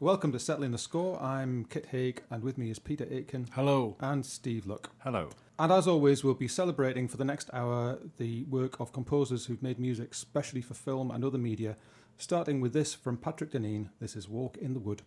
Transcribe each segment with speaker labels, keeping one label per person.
Speaker 1: Welcome to Settling the Score. I'm Kit Haigh, and with me is Peter Aitken
Speaker 2: Hello.
Speaker 1: and Steve Luck.
Speaker 2: Hello.
Speaker 1: And as always, we'll be celebrating for the next hour the work of composers who've made music specially for film and other media, starting with this from Patrick Dineen. This is Walk in the Wood.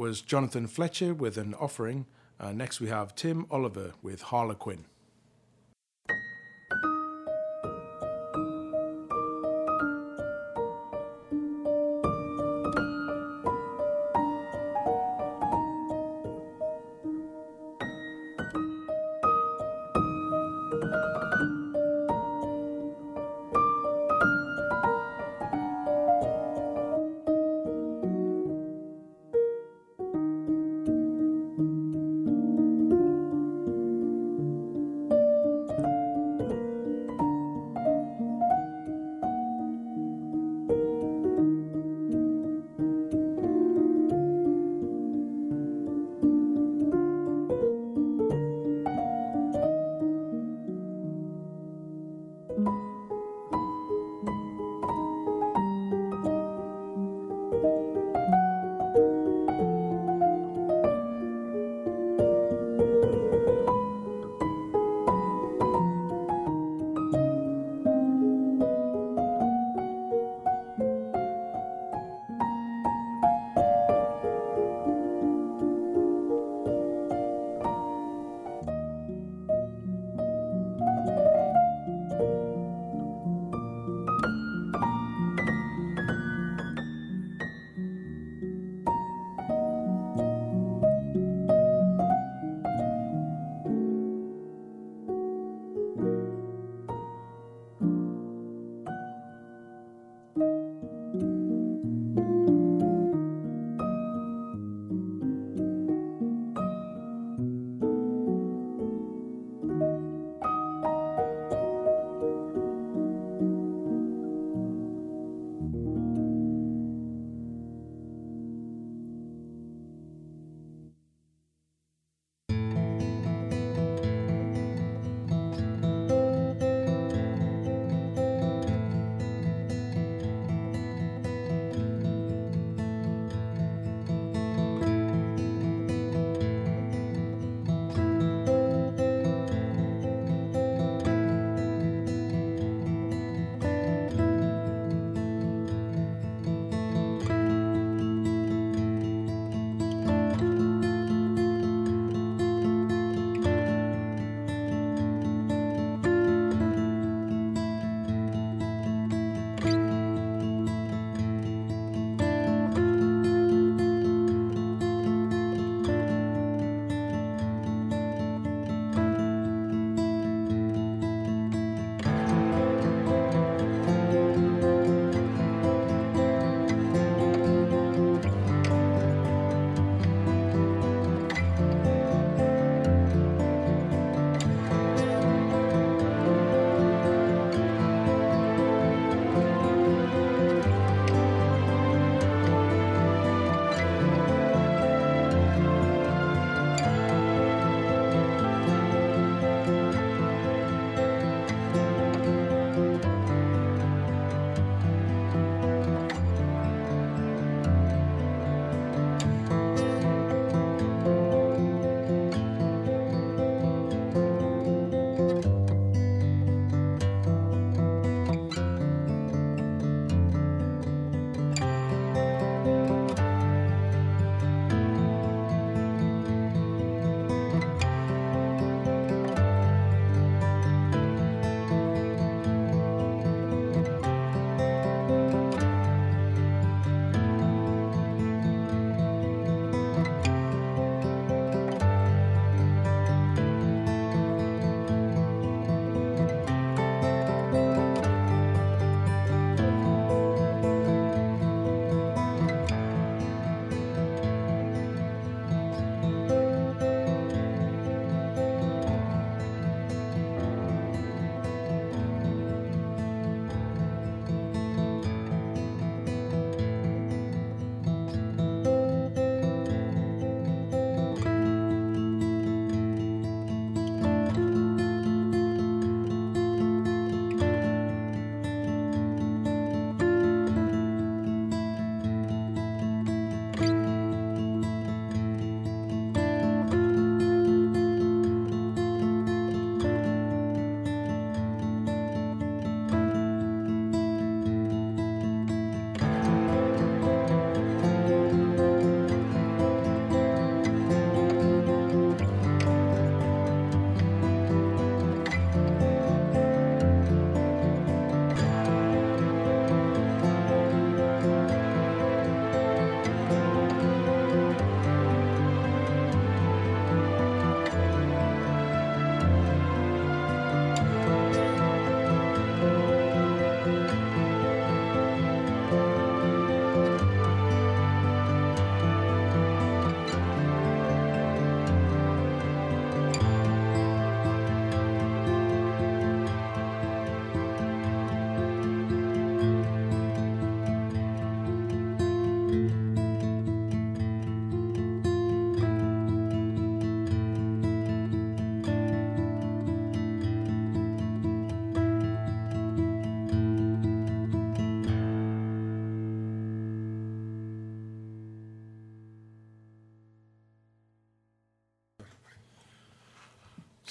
Speaker 2: Was Jonathan Fletcher with an offering. Uh, next, we have Tim Oliver with Harlequin.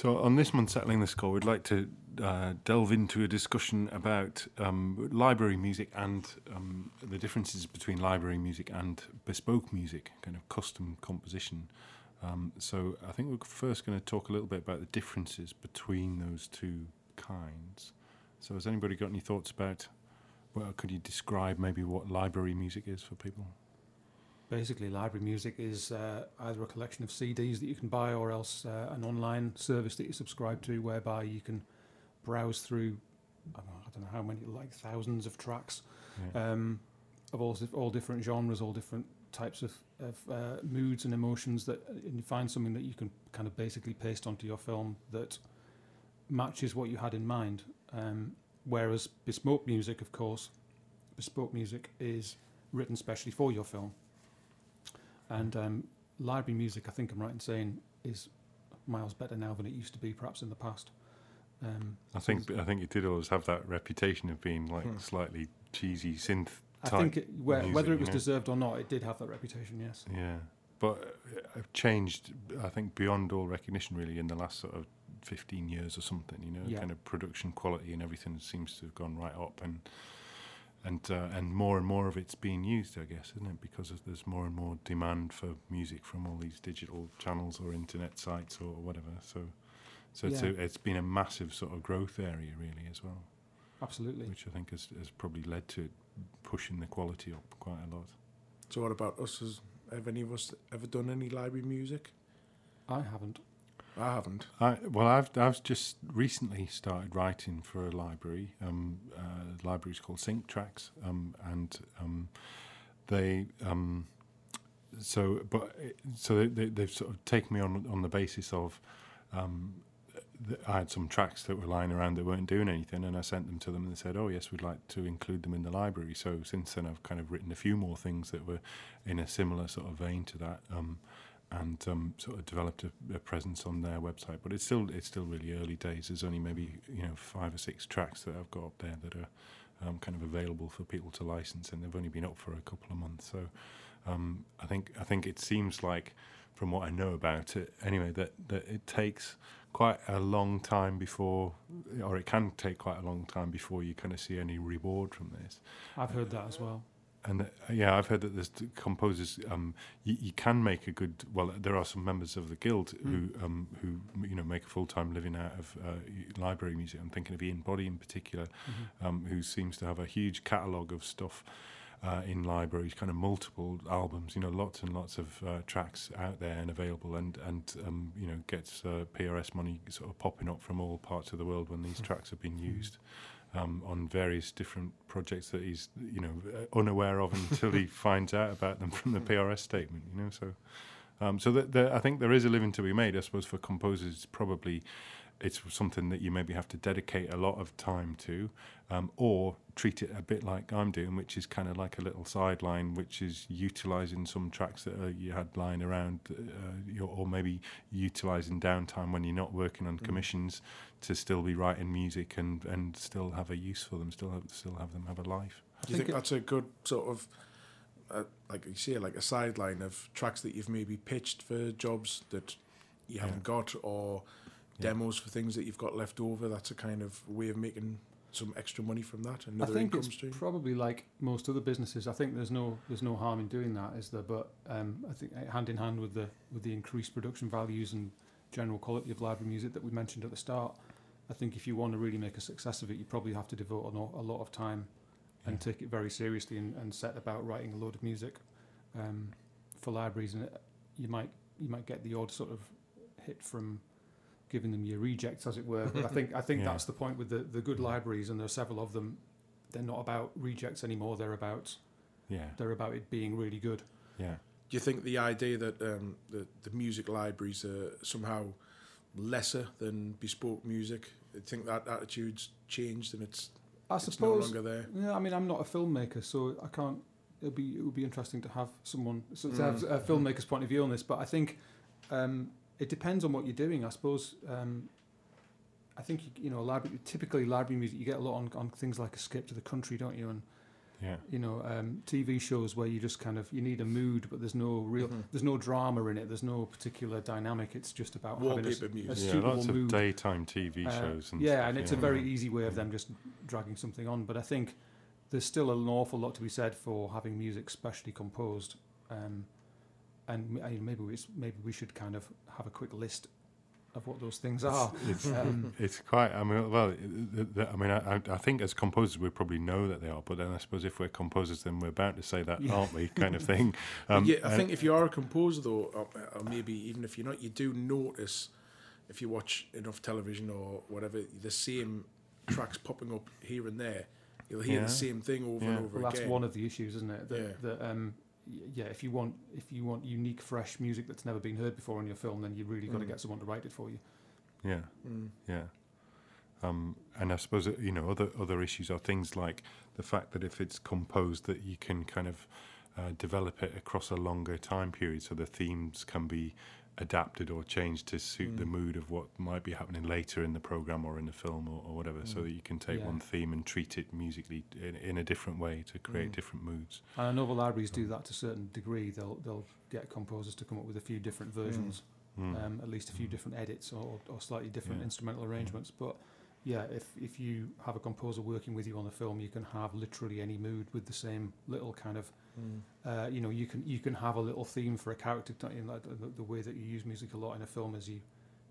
Speaker 3: So, on this month, Settling the Score, we'd like to uh, delve into a discussion about um, library music and um, the differences between library music and bespoke music, kind of custom composition. Um, so, I think we're first going to talk a little bit about the differences between those two kinds. So, has anybody got any thoughts about? Well, could you describe maybe what library music is for people?
Speaker 1: Basically, library music is uh, either a collection of CDs that you can buy or else uh, an online service that you subscribe to whereby you can browse through, I don't know, I don't know how many, like thousands of tracks
Speaker 3: Yeah.
Speaker 1: um, of all, all different genres, all different types of, of uh, moods and emotions that and you find something that you can kind of basically paste onto your film that matches what you had in mind. Um, whereas bespoke music, of course, bespoke music is written specially for your film. And um, library music, I think I'm right in saying, is miles better now than it used to be, perhaps in the past. Um,
Speaker 3: I think I think it did always have that reputation of being like
Speaker 2: Hmm.
Speaker 3: slightly cheesy synth
Speaker 1: I think it, where,
Speaker 3: music,
Speaker 1: whether it
Speaker 3: you
Speaker 1: was
Speaker 3: know?
Speaker 1: deserved or not, it did have that reputation. Yes.
Speaker 3: Yeah, but uh, I've changed. I think beyond all recognition, really, in the last sort of fifteen years or something. You know,
Speaker 1: Yeah.
Speaker 3: kind of production quality and everything seems to have gone right up, and and uh, and more and more of it's being used. I guess, isn't it? Because of, there's more and more demand for music from all these digital channels or internet sites or whatever. So. So it's, a, it's been a massive sort of growth area, really, as well,
Speaker 1: Absolutely.
Speaker 3: which I think has, has probably led to pushing the quality up quite a lot.
Speaker 2: So what about us? Has have any of us ever done any library music?
Speaker 1: I haven't.
Speaker 2: I haven't.
Speaker 3: I, well, I've I've just recently started writing for a library. Um, uh, the library's called Sync Tracks, um, and um, they. Um, so, but so they, they, they've sort of taken me on on the basis of. Um, I had some tracks that were lying around that weren't doing anything, and I sent them to them, and they said, "Oh yes, we'd like to include them in the library." So since then, I've kind of written a few more things that were in a similar sort of vein to that. Um, and um, sort of developed a, a presence on their website. But it's still it's still really early days. There's only maybe you know five or six tracks that I've got up there that are um, kind of available for people to license, and they've only been up for a couple of months. So um, I think I think it seems like, from what I know about it, anyway, that that it takes quite a long time before, or it can take quite a long time before you kind of see any reward from this.
Speaker 1: I've heard that as well.
Speaker 3: And uh, yeah, I've heard that there's composers. Um, you, you can make a good. Well, there are some members of the guild who um, who you know make a full time living out of uh, library music. I'm thinking of Ian Boddy in particular,
Speaker 1: Mhm.
Speaker 3: um, who seems to have a huge catalogue of stuff uh, in libraries, kind of multiple albums. You know, lots and lots of uh, tracks out there and available, and and um, you know gets uh, PRS money sort of popping up from all parts of the world when these tracks have been used um, on various different projects that he's you know unaware of until he finds out about them from the PRS statement. You know, so um, so that there, I think there is a living to be made. I suppose for composers, probably it's something that you maybe have to dedicate a lot of time to, um, or treat it a bit like I'm doing, which is kind of like a little sideline, which is utilizing some tracks that uh, you had lying around, uh, or maybe utilizing downtime when you're not working on
Speaker 2: Mm.
Speaker 3: commissions to still be writing music and, and still have a use for them, still have, still have them have a life.
Speaker 2: Do you think
Speaker 1: it-
Speaker 2: that's a good sort of, uh, like you say, like a sideline of tracks that you've maybe pitched for jobs that you
Speaker 3: Yeah.
Speaker 2: haven't got, or
Speaker 3: Yeah.
Speaker 2: demos for things that you've got left over? That's a kind of way of making some extra money from that,
Speaker 1: I think
Speaker 2: income
Speaker 1: it's
Speaker 2: stream.
Speaker 1: probably like most other businesses. I think there's no there's no harm in doing that, is there? But um, I think uh, hand in hand with the with the increased production values and general quality of library music that we mentioned at the start, I think if you want to really make a success of it, you probably have to devote a lot, a lot of time and take it very seriously and, and set about writing a load of music um, for libraries. And it, you might you might get the odd sort of hit from giving them your rejects, as it were. But I think I think
Speaker 3: Yeah.
Speaker 1: that's the point with the the good libraries, and there are several of them. They're not about rejects anymore. They're about
Speaker 3: Yeah,
Speaker 1: they're about it being really good.
Speaker 3: yeah.
Speaker 2: Do you think the idea that um, the, the music libraries are somehow lesser than bespoke music? I think that attitude's changed and it's,
Speaker 1: I
Speaker 2: it's no longer there.
Speaker 1: Yeah, I mean, I'm not a filmmaker, so I can't. It'll be it would be interesting to have someone so to have
Speaker 2: Mm.
Speaker 1: a filmmaker's point of view on this. But I think um, it depends on what you're doing. I suppose. Um, I think you, you know, library typically library music you get a lot on, on things like Escape to the Country, don't you? And
Speaker 3: Yeah.
Speaker 1: you know um, TV shows where you just kind of you need a mood, but there's no real
Speaker 2: Mhm.
Speaker 1: there's no drama in it. There's no particular dynamic. It's just about having a, s-
Speaker 2: Wallpaper
Speaker 1: a
Speaker 2: music.
Speaker 3: Yeah,
Speaker 1: suitable
Speaker 3: lots of
Speaker 1: mood.
Speaker 3: daytime TV
Speaker 1: Uh,
Speaker 3: shows. And
Speaker 1: yeah,
Speaker 3: stuff,
Speaker 1: and it's
Speaker 3: yeah.
Speaker 1: a very easy way of them just dragging something on. But I think there's still an awful lot to be said for having music specially composed. Um, and m- I mean, maybe we maybe we should kind of have a quick list of what those things are.
Speaker 3: It's,
Speaker 1: Um,
Speaker 3: it's quite. I mean, well, the, the, I mean, I, I- I think as composers we probably know that they are, but then I suppose if we're composers, then we're bound to say that,
Speaker 1: Yeah.
Speaker 3: aren't we? Kind of thing.
Speaker 2: But yeah, I think if you are a composer though, or, or maybe even if you're not, you do notice if you watch enough television or whatever, the same tracks popping up here and there. You'll hear
Speaker 3: Yeah.
Speaker 2: the same thing over
Speaker 3: Yeah.
Speaker 2: and over
Speaker 1: well, that's
Speaker 2: again.
Speaker 1: one of the issues, isn't it? That,
Speaker 2: Yeah.
Speaker 1: that um, y- yeah, if you want if you want unique, fresh music that's never been heard before in your film, then you really got to
Speaker 2: Mm.
Speaker 1: get someone to write it for you.
Speaker 3: yeah,
Speaker 2: Mm.
Speaker 3: yeah. Um, and I suppose uh, you know other other issues are things like the fact that if it's composed, that you can kind of uh, develop it across a longer time period, so the themes can be adapted or changed to suit the
Speaker 2: Mm.
Speaker 3: mood of what might be happening later in the program or in the film or, or whatever. So
Speaker 2: Mm.
Speaker 3: that you can take
Speaker 1: Yeah.
Speaker 3: one theme and treat it musically in, in a different way to create
Speaker 2: Mm.
Speaker 3: different moods.
Speaker 1: And I know the libraries do
Speaker 3: Um,
Speaker 1: that to a certain degree. They'll they'll get composers to come up with a few different versions,
Speaker 3: Mm.
Speaker 1: um, at least a few
Speaker 3: Mm.
Speaker 1: different edits or, or slightly different
Speaker 3: Yeah.
Speaker 1: instrumental arrangements. But yeah, if if you have a composer working with you on the film, you can have literally any mood with the same little kind of
Speaker 2: Mm.
Speaker 1: uh, you know you can you can have a little theme for a character. don't you? Like the, the way that you use music a lot in a film is you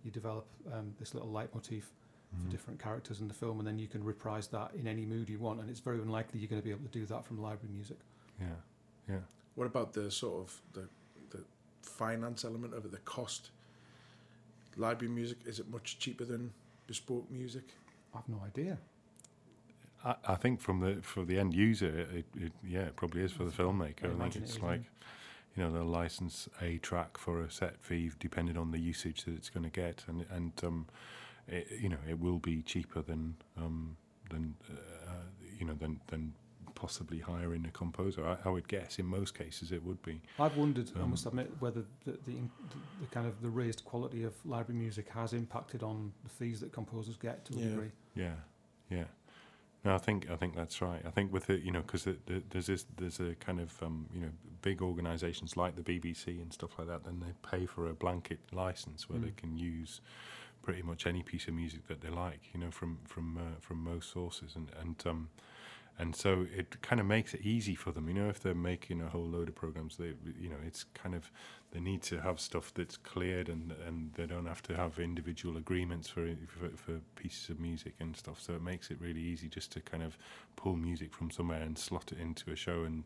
Speaker 1: you develop um, this little leitmotif for
Speaker 3: Mm.
Speaker 1: different characters in the film, and then you can reprise that in any mood you want. And it's very unlikely you're going to be able to do that from library music.
Speaker 3: Yeah, yeah.
Speaker 2: What about the sort of the the finance element of it, the cost? Library music is it much cheaper than bespoke music?
Speaker 1: I've no idea.
Speaker 3: I, I think from the for the end user, it, it yeah, it probably is for the filmmaker.
Speaker 1: I
Speaker 3: I think
Speaker 1: imagine it
Speaker 3: it's
Speaker 1: is,
Speaker 3: like you know they'll license a track for a set fee depending on the usage that it's going to get, and and um, it, you know it will be cheaper than um than uh, you know than than possibly hiring a composer. I, I would guess in most cases it would be.
Speaker 1: I've wondered, I
Speaker 3: Um,
Speaker 1: must admit, whether the, the, the kind of the raised quality of library music has impacted on the fees that composers get to a
Speaker 2: Yeah.
Speaker 1: degree.
Speaker 3: Yeah, yeah. No, I think I think that's right. I think with it, you know, because the, the, there's this there's a kind of um, you know big organisations like the BBC and stuff like that. Then they pay for a blanket license where they
Speaker 1: Mm.
Speaker 3: can use pretty much any piece of music that they like, you know, from from uh, from most sources, and and um, and so it kind of makes it easy for them, you know, if they're making a whole load of programs, they you know, it's kind of they need to have stuff that's cleared and and they don't have to have individual agreements for for, for pieces of music and stuff. So it makes it really easy just to kind of pull music from somewhere and slot it into a show and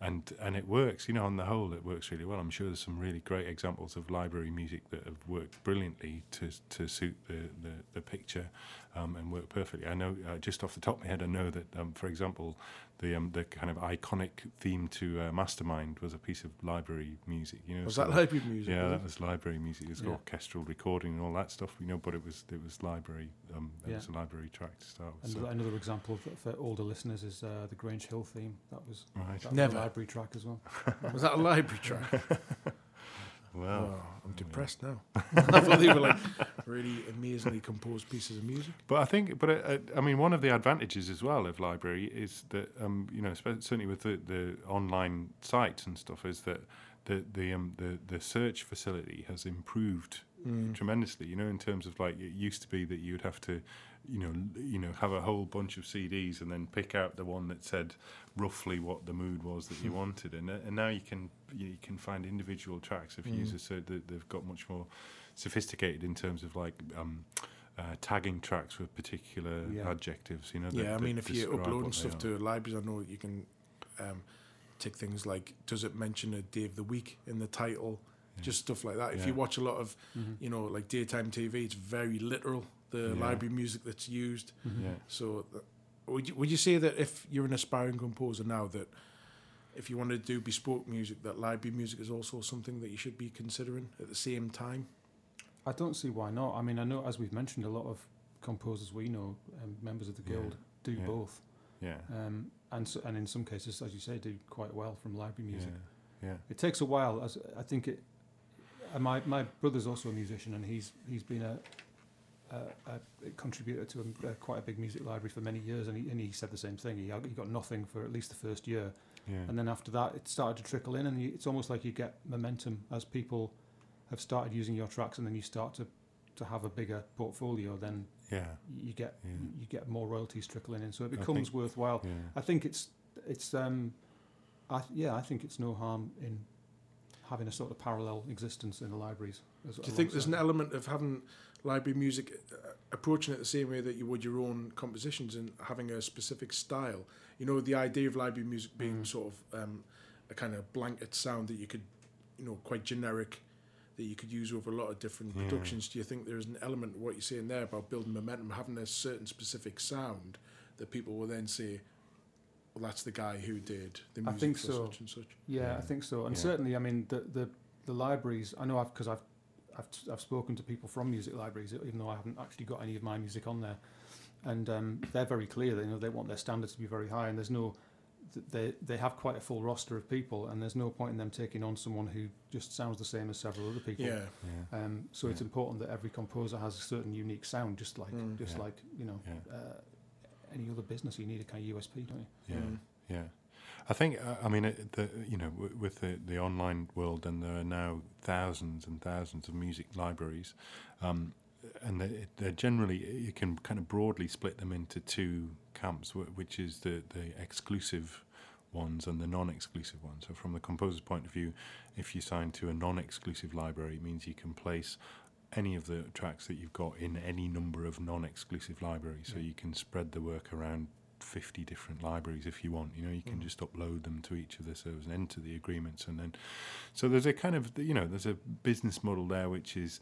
Speaker 3: and and it works. You know, on the whole, it works really well. I'm sure there's some really great examples of library music that have worked brilliantly to to suit the the, the picture um, and work perfectly. I know uh, just off the top of my head, I know that um, for example, the um, the kind of iconic theme to uh, Mastermind was a piece of library music. You know,
Speaker 2: Was
Speaker 3: so
Speaker 2: that library music?
Speaker 3: yeah, that
Speaker 2: it?
Speaker 3: was library music. It was
Speaker 1: Yeah.
Speaker 3: orchestral recording and all that stuff, you know. But it was it was library. Um, it
Speaker 1: Yeah.
Speaker 3: was a library track to start with.
Speaker 1: And
Speaker 3: So,
Speaker 1: another example for, for older listeners is uh, the Grange Hill theme. That was,
Speaker 3: right.
Speaker 1: that was
Speaker 2: Never.
Speaker 1: a library track as well.
Speaker 2: Was that a library track? Oh, I'm depressed now. I thought they were like really amazingly composed pieces of music.
Speaker 3: But I think, but uh, I mean, one of the advantages as well of library is that, um, you know, certainly with the, the online sites and stuff, is that the the um, the the search facility has improved
Speaker 2: Mm.
Speaker 3: tremendously. You know, in terms of like it used to be that you'd have to, you know, you know, have a whole bunch of CDs and then pick out the one that said roughly what the mood was that you wanted, and uh, and now you can you, you can find individual tracks of
Speaker 2: Mm.
Speaker 3: users, so that they've got much more sophisticated in terms of like. Um, uh, tagging tracks with particular
Speaker 1: Yeah.
Speaker 3: adjectives, you know.
Speaker 2: Yeah, I mean, if you're uploading stuff to libraries, I know you can um, tick things like does it mention a day of the week in the title,
Speaker 3: Yeah.
Speaker 2: just stuff like that. If
Speaker 3: Yeah.
Speaker 2: you watch a lot of,
Speaker 1: Mhm.
Speaker 2: you know, like daytime TV, it's very literal the
Speaker 3: Yeah.
Speaker 2: library music that's used.
Speaker 1: Mhm.
Speaker 3: yeah,
Speaker 2: So, th- would you, would you say that if you're an aspiring composer now, that if you want to do bespoke music, that library music is also something that you should be considering at the same time?
Speaker 1: I don't see why not. I mean, I know, as we've mentioned, a lot of composers we know, um, members of the
Speaker 3: Yeah.
Speaker 1: guild, do
Speaker 3: Yeah.
Speaker 1: both.
Speaker 3: yeah,
Speaker 1: Um, and, so, and in some cases, as you say, do quite well from library music.
Speaker 3: yeah, yeah,
Speaker 1: It takes a while. As I think it. uh, My my brother's also a musician, and he's he's been a a, a contributor to a, a, quite a big music library for many years, and he, and he said the same thing. He, he got nothing for at least the first year,
Speaker 3: Yeah.
Speaker 1: and then after that, it started to trickle in, and you, it's almost like you get momentum as people have started using your tracks, and then you start to to have a bigger portfolio. Then
Speaker 3: yeah.
Speaker 1: you get
Speaker 3: Yeah.
Speaker 1: you get more royalties trickling in, so it
Speaker 3: I
Speaker 1: becomes
Speaker 3: think-
Speaker 1: worthwhile.
Speaker 3: Yeah.
Speaker 1: I think it's it's um, I th- yeah, I think it's no harm in having a sort of parallel existence in the libraries. As,
Speaker 2: Do you think there's an element of having library music uh, approaching it the same way that you would your own compositions and having a specific style? You know, the idea of library music being
Speaker 1: Mm.
Speaker 2: sort of um, a kind of blanket sound that you could, you know, quite generic that you could use over a lot of different
Speaker 3: Yeah.
Speaker 2: productions. Do you think there's an element of what you're saying there about building momentum, having a certain specific sound that people will then say, well, that's the guy who did the
Speaker 1: I
Speaker 2: music
Speaker 1: think
Speaker 2: for
Speaker 1: so.
Speaker 2: such and such.
Speaker 1: Yeah,
Speaker 3: Yeah.
Speaker 1: I think so. And
Speaker 3: Yeah.
Speaker 1: certainly, I mean, the the, the libraries. I know I've because I've, I've I've spoken to people from music libraries, even though I haven't actually got any of my music on there, and um, they're very clear that you know they want their standards to be very high, and there's no. They they have quite a full roster of people, and there's no point in them taking on someone who just sounds the same as several other people.
Speaker 2: Yeah.
Speaker 3: Yeah.
Speaker 1: Um, so it's important that every composer has a certain unique sound, just like
Speaker 2: Mm.
Speaker 1: just
Speaker 3: Yeah.
Speaker 1: like you know
Speaker 3: Yeah.
Speaker 1: uh, any other business. You need a kind of USP, don't you?
Speaker 3: Yeah.
Speaker 2: Mm.
Speaker 3: Yeah, I think uh, I mean it, the you know w- with the the online world, and there are now thousands and thousands of music libraries, um, and they, they're generally you can kind of broadly split them into two camps, wh- which is the the exclusive ones and the non-exclusive ones. So from the composer's point of view, if you sign to a non-exclusive library, it means you can place any of the tracks that you've got in any number of non-exclusive libraries. So you can spread the work around 50 different libraries if you want. You know, you can
Speaker 2: Mm.
Speaker 3: just upload them to each of the servers and enter the agreements. And then, so there's a kind of, you know, there's a business model there which is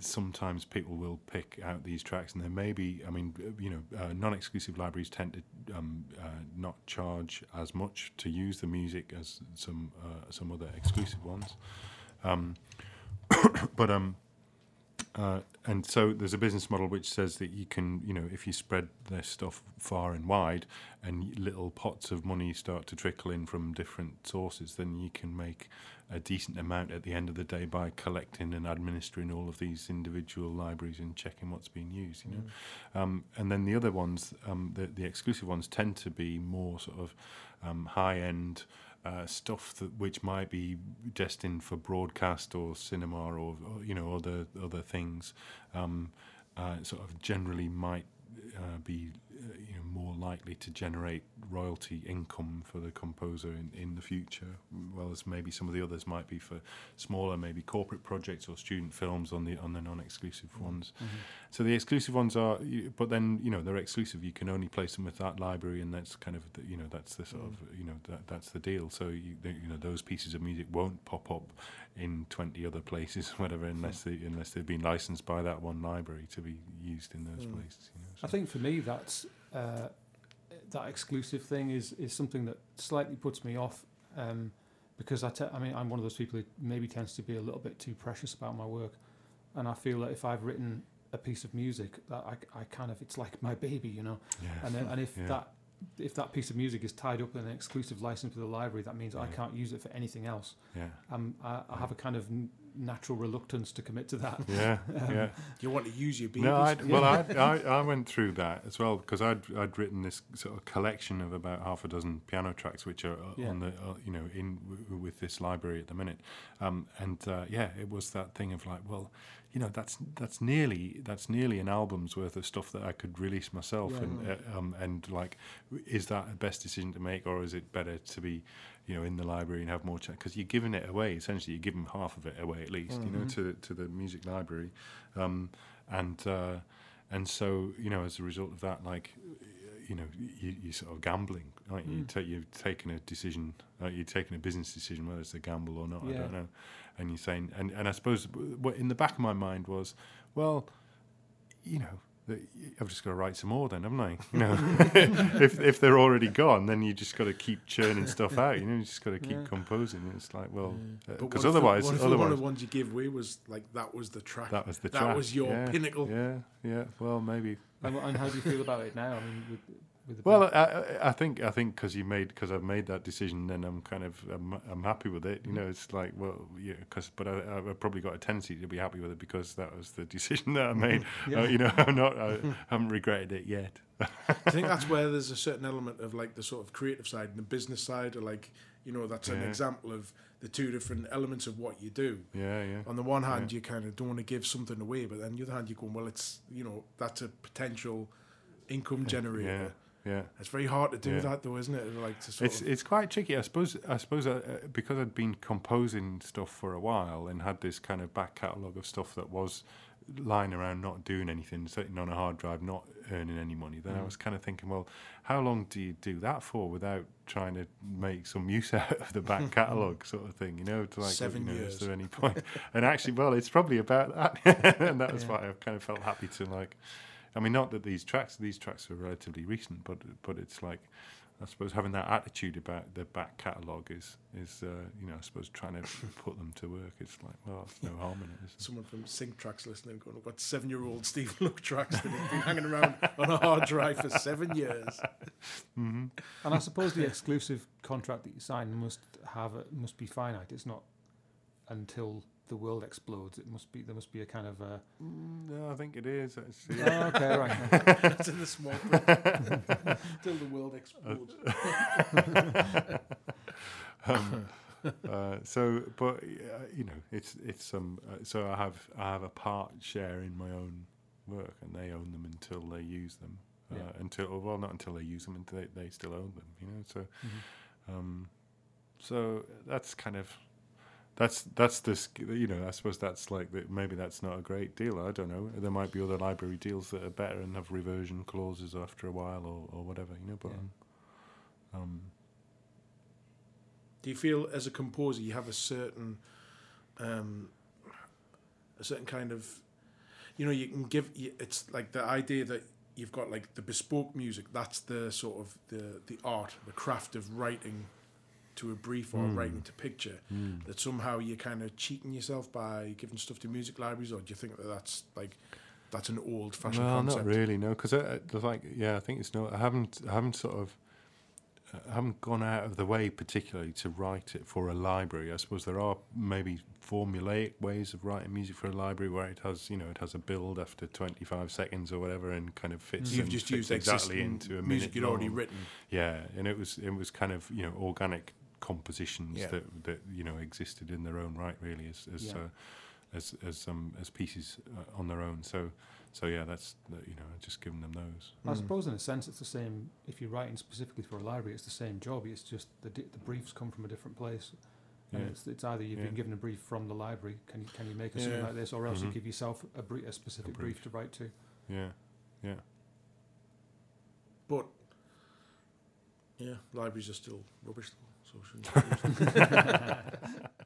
Speaker 3: sometimes people will pick out these tracks and there may be, I mean, uh, you know, uh, non exclusive libraries tend to um, uh, not charge as much to use the music as some, uh, some other exclusive ones. Um, but, um, uh, and so there's a business model which says that you can, you know, if you spread this stuff far and wide, and little pots of money start to trickle in from different sources, then you can make a decent amount at the end of the day by collecting and administering all of these individual libraries and checking what's being used. You know, um, and then the other ones, um, the the exclusive ones, tend to be more sort of um, high end uh, stuff that which might be destined for broadcast or cinema or, or you know other other things. Um, uh, sort of generally might uh, be uh, you know more likely to generate royalty income for the composer in, in the future, well as maybe some of the others might be for smaller, maybe corporate projects or student films on the on the non-exclusive ones. So the exclusive ones are, but then you know they're exclusive. You can only place them with that library, and that's kind of the, you know that's the sort of you know that that's the deal. So you you know those pieces of music won't pop up in twenty other places, whatever, unless they unless they've been licensed by that one library to be used in those
Speaker 2: Mm.
Speaker 3: places. You know,
Speaker 1: I think for me, that's uh, that exclusive thing is is something that slightly puts me off um, because I, te- I mean I'm one of those people who maybe tends to be a little bit too precious about my work, and I feel that if I've written a piece of music that I, I kind of it's like my baby, you know,
Speaker 3: yeah.
Speaker 1: and then, and if
Speaker 3: Yeah.
Speaker 1: that if that piece of music is tied up in an exclusive license with the library, that means I can't use it for anything else.
Speaker 3: yeah,
Speaker 1: Um, I, I have a kind of natural reluctance to commit to that.
Speaker 3: yeah,
Speaker 1: Um,
Speaker 3: yeah.
Speaker 2: You want to use your babies?
Speaker 3: No, I'd, well, I'd, I I went through that as well because I'd I'd written this sort of collection of about half a dozen piano tracks, which are uh,
Speaker 1: Yeah.
Speaker 3: on the uh, you know in w- with this library at the minute, um, and uh, yeah, it was that thing of like, well, you know, that's that's nearly that's nearly an album's worth of stuff that I could release myself,
Speaker 1: Yeah.
Speaker 3: and uh, um, and like, is that a best decision to make, or is it better to be you know, in the library and have more chat because you're giving it away. Essentially, you're giving half of it away at least, you know,
Speaker 1: Mhm.
Speaker 3: to to the music library, um, and uh, and so you know, as a result of that, like, you know, you, you're sort of gambling, right? You
Speaker 1: Mm.
Speaker 3: take you've taken a decision, uh, you're taking a business decision, whether it's a gamble or not, I don't know. And you're saying, and and I suppose what in the back of my mind was, well, you know. I've just got to write some more, then, haven't I? You know, if if they're already gone, then you just got to keep churning stuff out. You know, you just got to keep
Speaker 1: Yeah.
Speaker 3: composing. It's like, well, uh,
Speaker 2: But what
Speaker 3: because
Speaker 2: if the-
Speaker 3: otherwise,
Speaker 2: if the
Speaker 3: otherwise,
Speaker 2: one of the ones you give away was like that was the track.
Speaker 3: that was the
Speaker 2: that
Speaker 3: track.
Speaker 2: was your
Speaker 3: yeah,
Speaker 2: pinnacle.
Speaker 3: Yeah, yeah. Well, maybe.
Speaker 1: And, and how do you feel about it now? I mean, with, the
Speaker 3: Well, I, I- think I think because you made because I've made that decision, then I'm kind of I'm, I'm happy with it. You mm. know, it's like well, yeah, because but I, I've probably got a tendency to be happy with it because that was the decision that I mm-hmm. made.
Speaker 1: Yeah.
Speaker 3: Uh, you know, I'm not I mm-hmm. haven't regretted it yet.
Speaker 2: I think that's where there's a certain element of like the sort of creative side and the business side, or like you know that's an example of the two different elements of what you do.
Speaker 3: Yeah, yeah,
Speaker 2: On the one hand, you kind of don't want to give something away, but then on the other hand, you're going, well, it's you know that's a potential income generator.
Speaker 3: yeah, yeah.
Speaker 2: It's very hard to do
Speaker 3: Yeah.
Speaker 2: that, though, isn't it? Like to sort
Speaker 3: It's
Speaker 2: of,
Speaker 3: it's quite tricky. I suppose I suppose uh, uh, because I'd been composing stuff for a while and had this kind of back catalogue of stuff that was lying around, not doing anything, sitting on a hard drive, not earning any money. Then I
Speaker 2: Mm.
Speaker 3: was kind of thinking, well, how long do you do that for without trying to make some use out of the back catalogue, sort of thing? You know, to like,
Speaker 2: Seven
Speaker 3: you know,
Speaker 2: years.
Speaker 3: Is there any point? and actually, well, it's probably about that, and that was
Speaker 1: Yeah.
Speaker 3: why I kind of felt happy to like. I mean, not that these tracks these tracks are relatively recent, but but it's like I suppose having that attitude about the back catalogue is is uh, you know I suppose trying to put them to work. It's like well, there's no harm in it. Is there?
Speaker 2: someone from Sync Tracks listening going, I've got seven year old Stephen Luck tracks that have been hanging around on a hard drive for seven years.
Speaker 1: And I suppose the exclusive contract that you sign must have a, must be finite. It's not until the world explodes. It must be there must be a kind of a.
Speaker 3: Mm, no, I think it is. Actually.
Speaker 1: Oh, okay, right.
Speaker 2: That's in the small print. Till the world explodes.
Speaker 3: um, uh, so, but uh, you know, it's it's um. Uh, so I have I have a part share in my own work, and they own them until they use them. Uh,
Speaker 1: Yeah.
Speaker 3: Until well, not until they use them, until they, they still own them. You know, so
Speaker 1: Mhm.
Speaker 3: um, so that's kind of that's that's the sk- you know I suppose that's like the, maybe that's not a great deal. I don't know. There might be other library deals that are better and have reversion clauses after a while or, or whatever. You know, but
Speaker 1: Yeah.
Speaker 3: um,
Speaker 2: Do you feel as a composer you have a certain um, a certain kind of you know you can give it's like the idea that you've got like the bespoke music that's the sort of the the art the craft of writing to a brief or
Speaker 3: Mm.
Speaker 2: writing to picture
Speaker 3: mm.
Speaker 2: that somehow you're kind of cheating yourself by giving stuff to music libraries or do you think that that's like that's an old fashioned
Speaker 3: Well,
Speaker 2: concept
Speaker 3: not really, no. Because I, I, like, yeah, I think it's no. I haven't, I haven't sort of, I haven't gone out of the way particularly to write it for a library. I suppose there are maybe formulaic ways of writing music for a library where it has, you know, it has a build after twenty five seconds or whatever, and kind of fits.
Speaker 2: you've just
Speaker 3: fits
Speaker 2: used
Speaker 3: exactly into a
Speaker 2: music
Speaker 3: minute
Speaker 2: you'd already written
Speaker 3: Yeah, and it was it was kind of you know organic compositions
Speaker 2: Yeah.
Speaker 3: that that you know existed in their own right, really, as as
Speaker 1: Yeah.
Speaker 3: uh, as as um as pieces uh, on their own. So so yeah, that's the- you know just giving them those.
Speaker 1: I
Speaker 2: Mm.
Speaker 1: suppose in a sense it's the same. If you're writing specifically for a library, it's the same job. It's just the di- the briefs come from a different place. And
Speaker 3: Yeah.
Speaker 1: it's, it's either you've
Speaker 3: Yeah.
Speaker 1: been given a brief from the library, can you, can you make a something
Speaker 2: Yeah.
Speaker 1: like this, or else
Speaker 3: Mhm.
Speaker 1: you give yourself a, brie- a specific
Speaker 3: A
Speaker 1: brief.
Speaker 3: brief.
Speaker 1: to write to.
Speaker 3: Yeah, yeah.
Speaker 2: But yeah, libraries are still rubbish. So shouldn't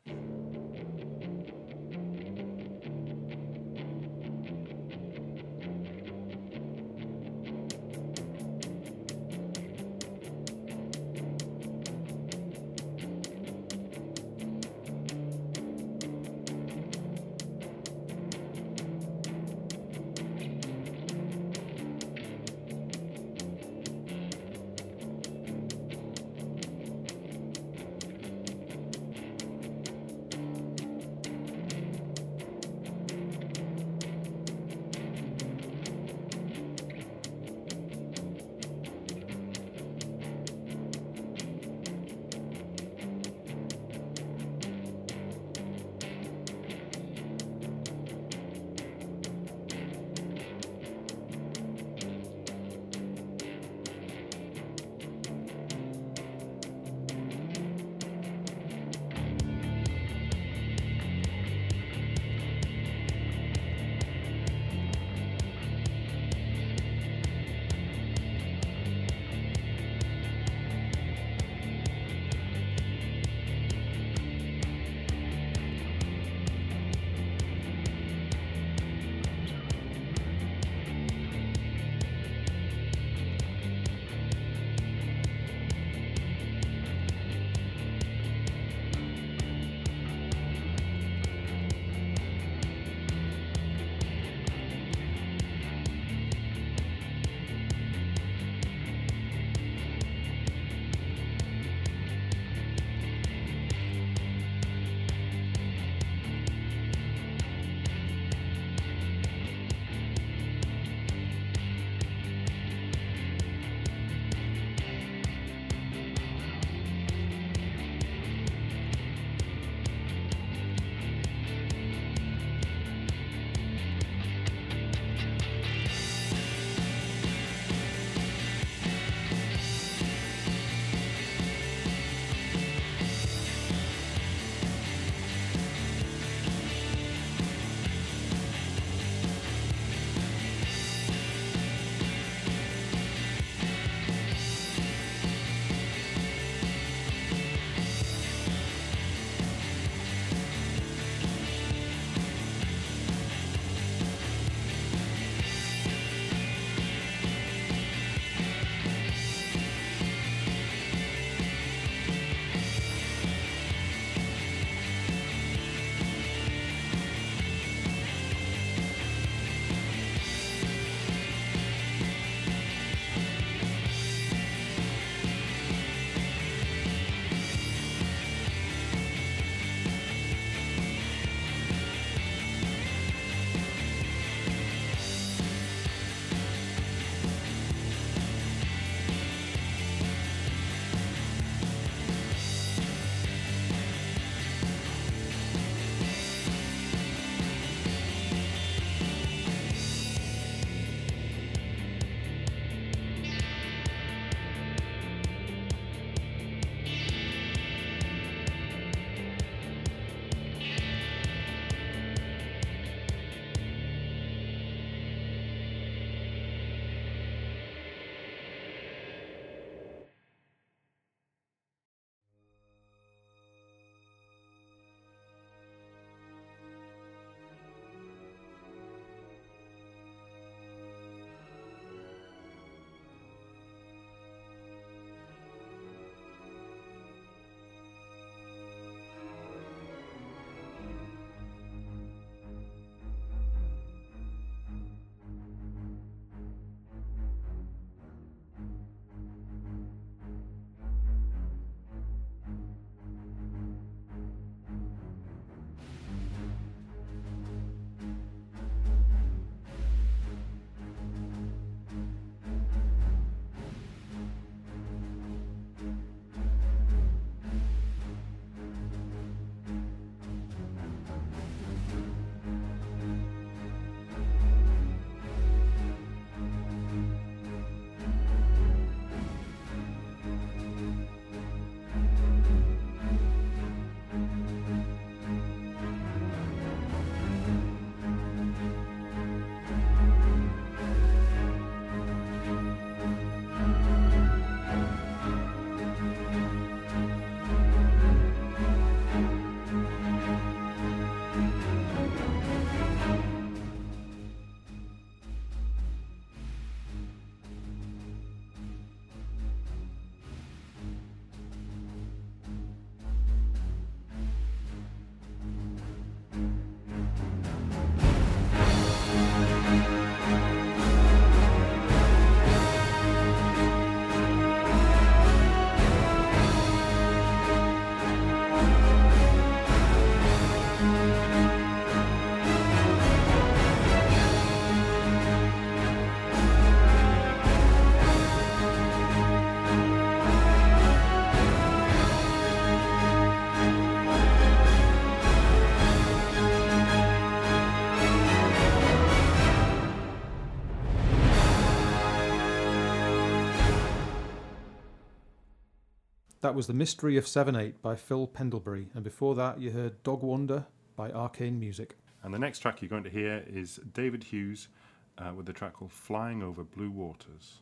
Speaker 1: That was The Mystery of 7 8 by Phil Pendlebury. And before that, you heard Dog Wander by Arcane Music.
Speaker 3: And the next track you're going to hear is David Hughes uh, with the track called Flying Over Blue Waters.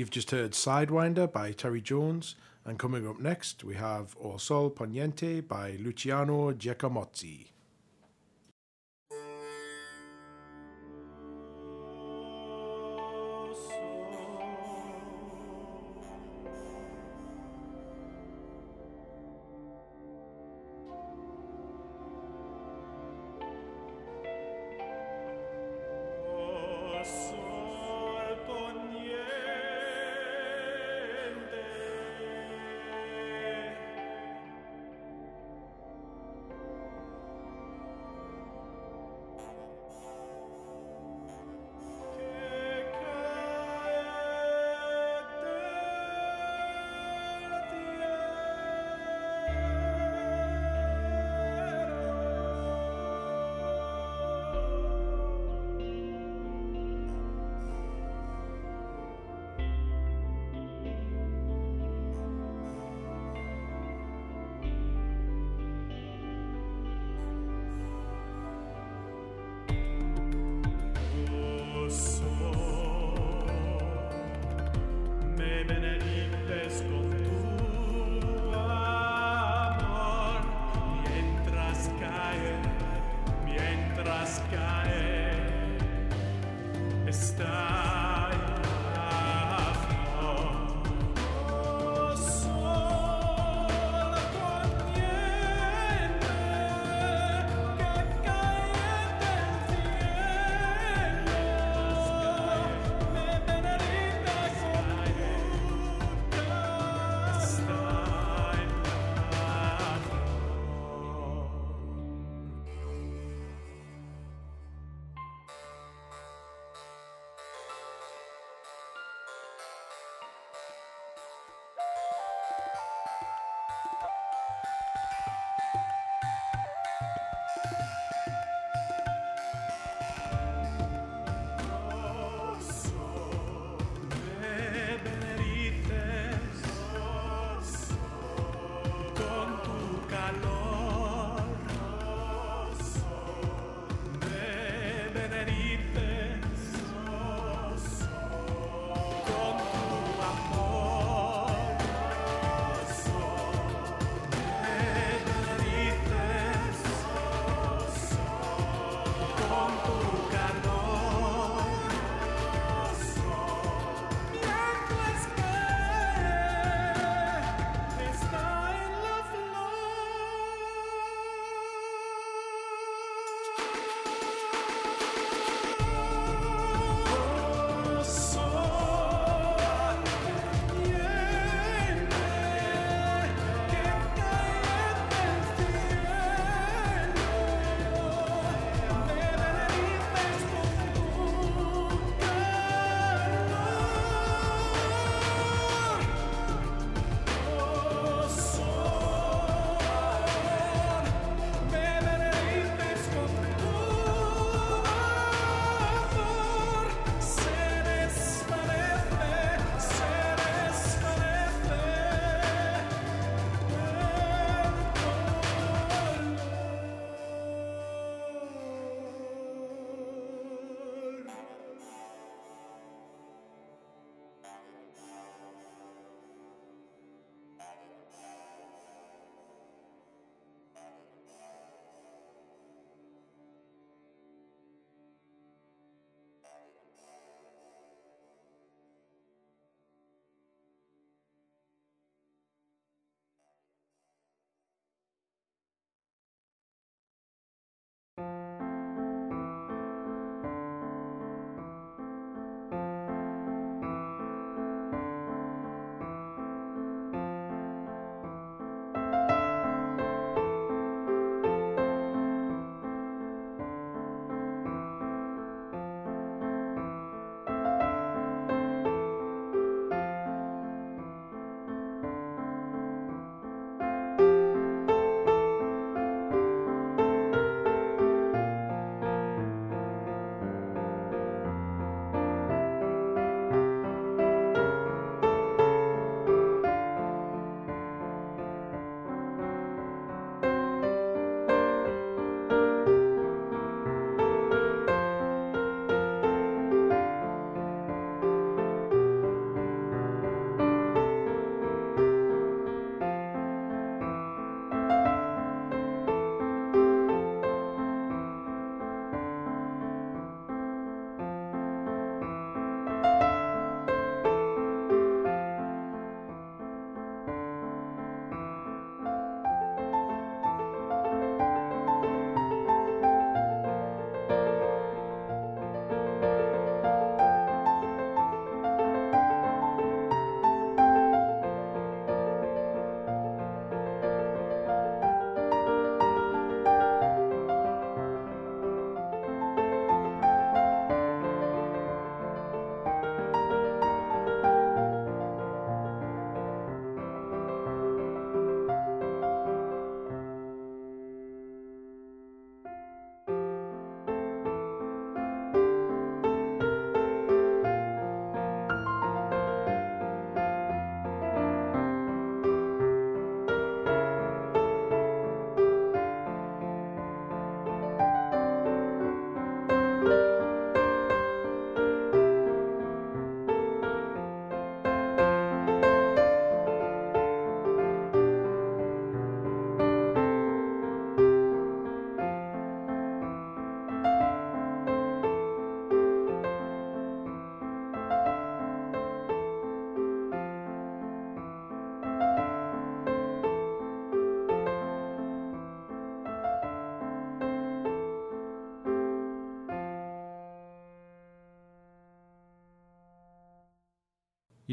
Speaker 2: You've just heard Sidewinder by Terry Jones, and coming up next we have O Sol Poniente by Luciano Giacomozzi.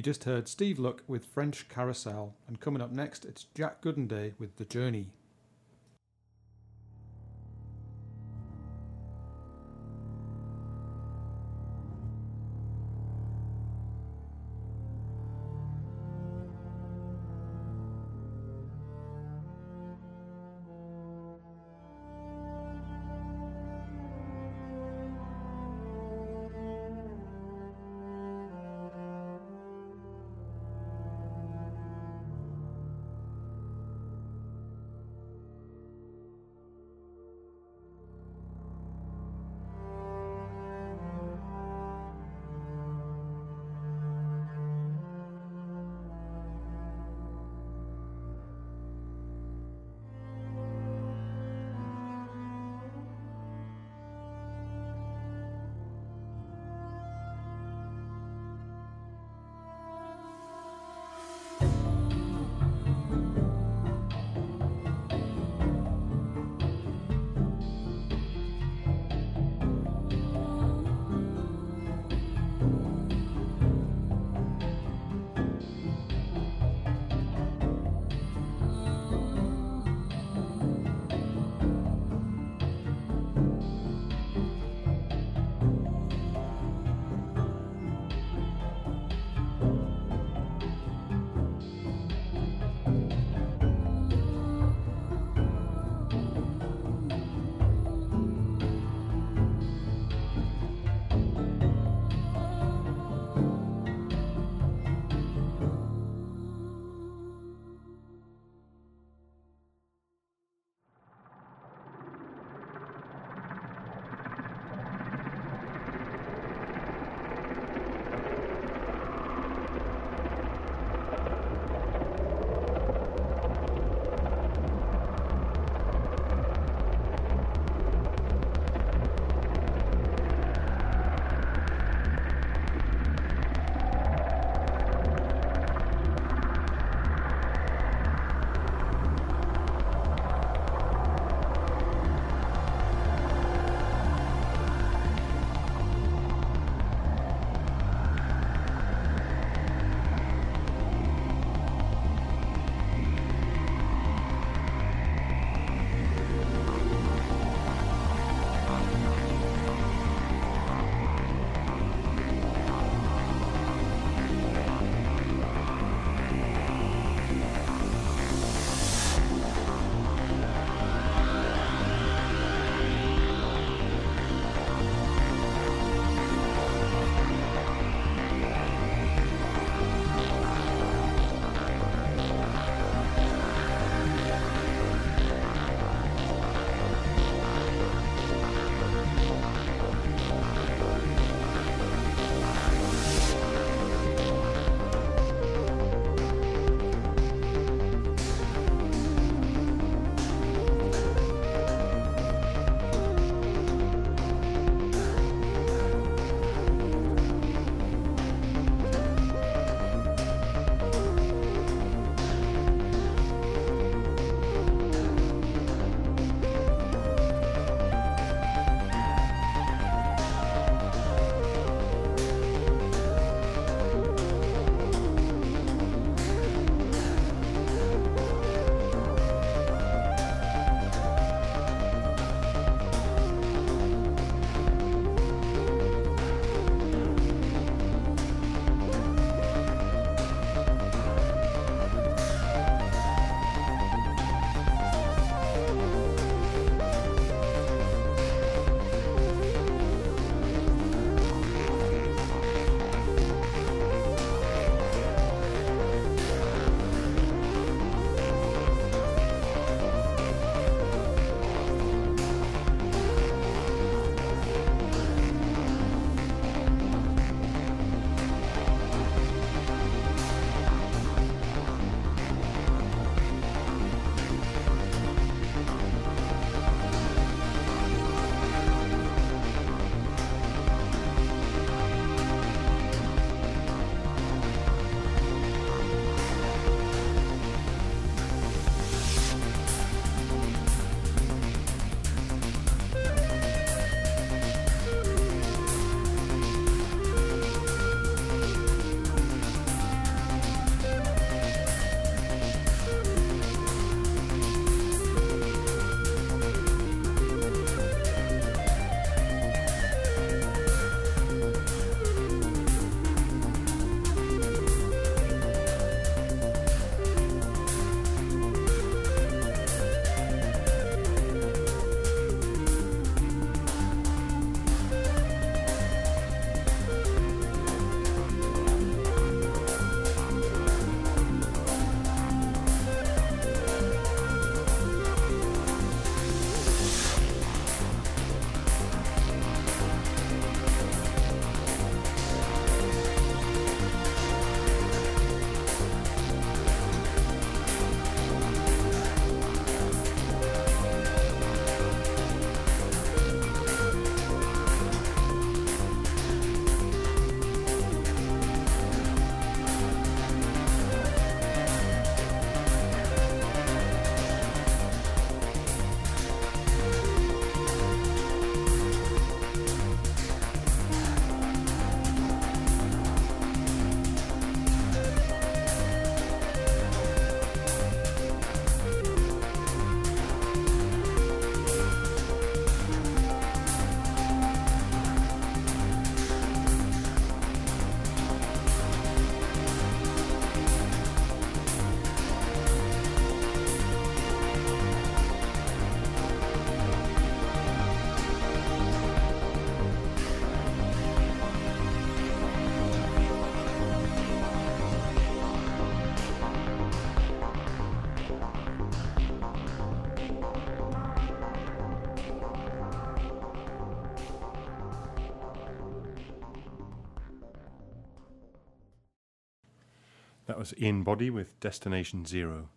Speaker 1: Just heard Steve Luck with French Carousel, and coming up next, it's Jack Goodenday with The Journey.
Speaker 3: Was Ian Boddy with Destination Zero.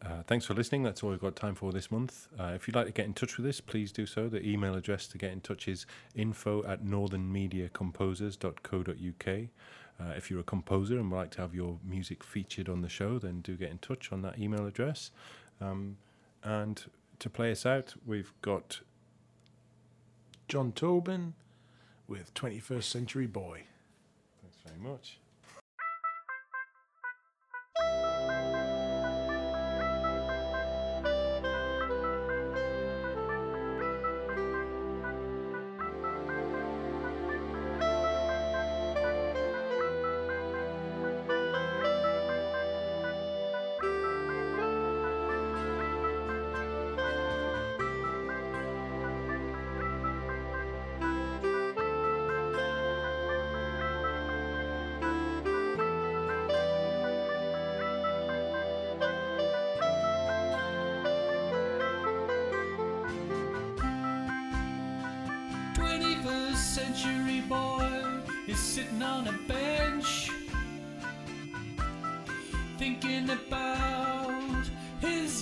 Speaker 3: Uh, thanks for listening. That's all we've got time for this month. Uh, if you'd like to get in touch with us, please do so. The email address to get in touch is info at northernmediacomposers.co.uk. Uh, if you're a composer and would like to have your music featured on the show, then do get in touch on that email address. Um, and to play us out, we've got
Speaker 2: John Tobin with 21st Century Boy.
Speaker 3: Thanks very much.
Speaker 4: Música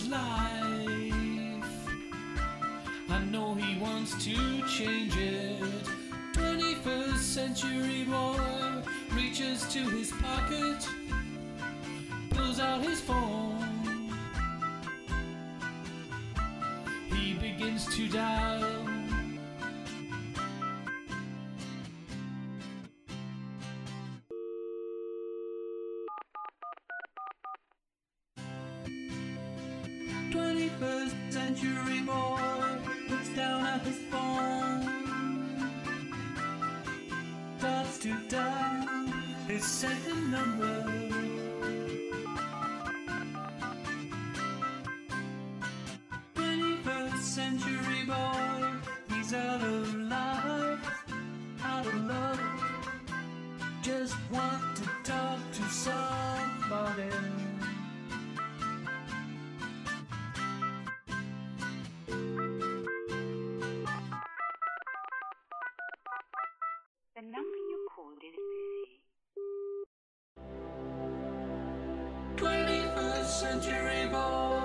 Speaker 4: life. I know he wants to change it. Twenty-first century boy reaches to his pocket, pulls out his phone. He begins to dial. Century boy looks down at his phone, starts to dial his second number. Century boy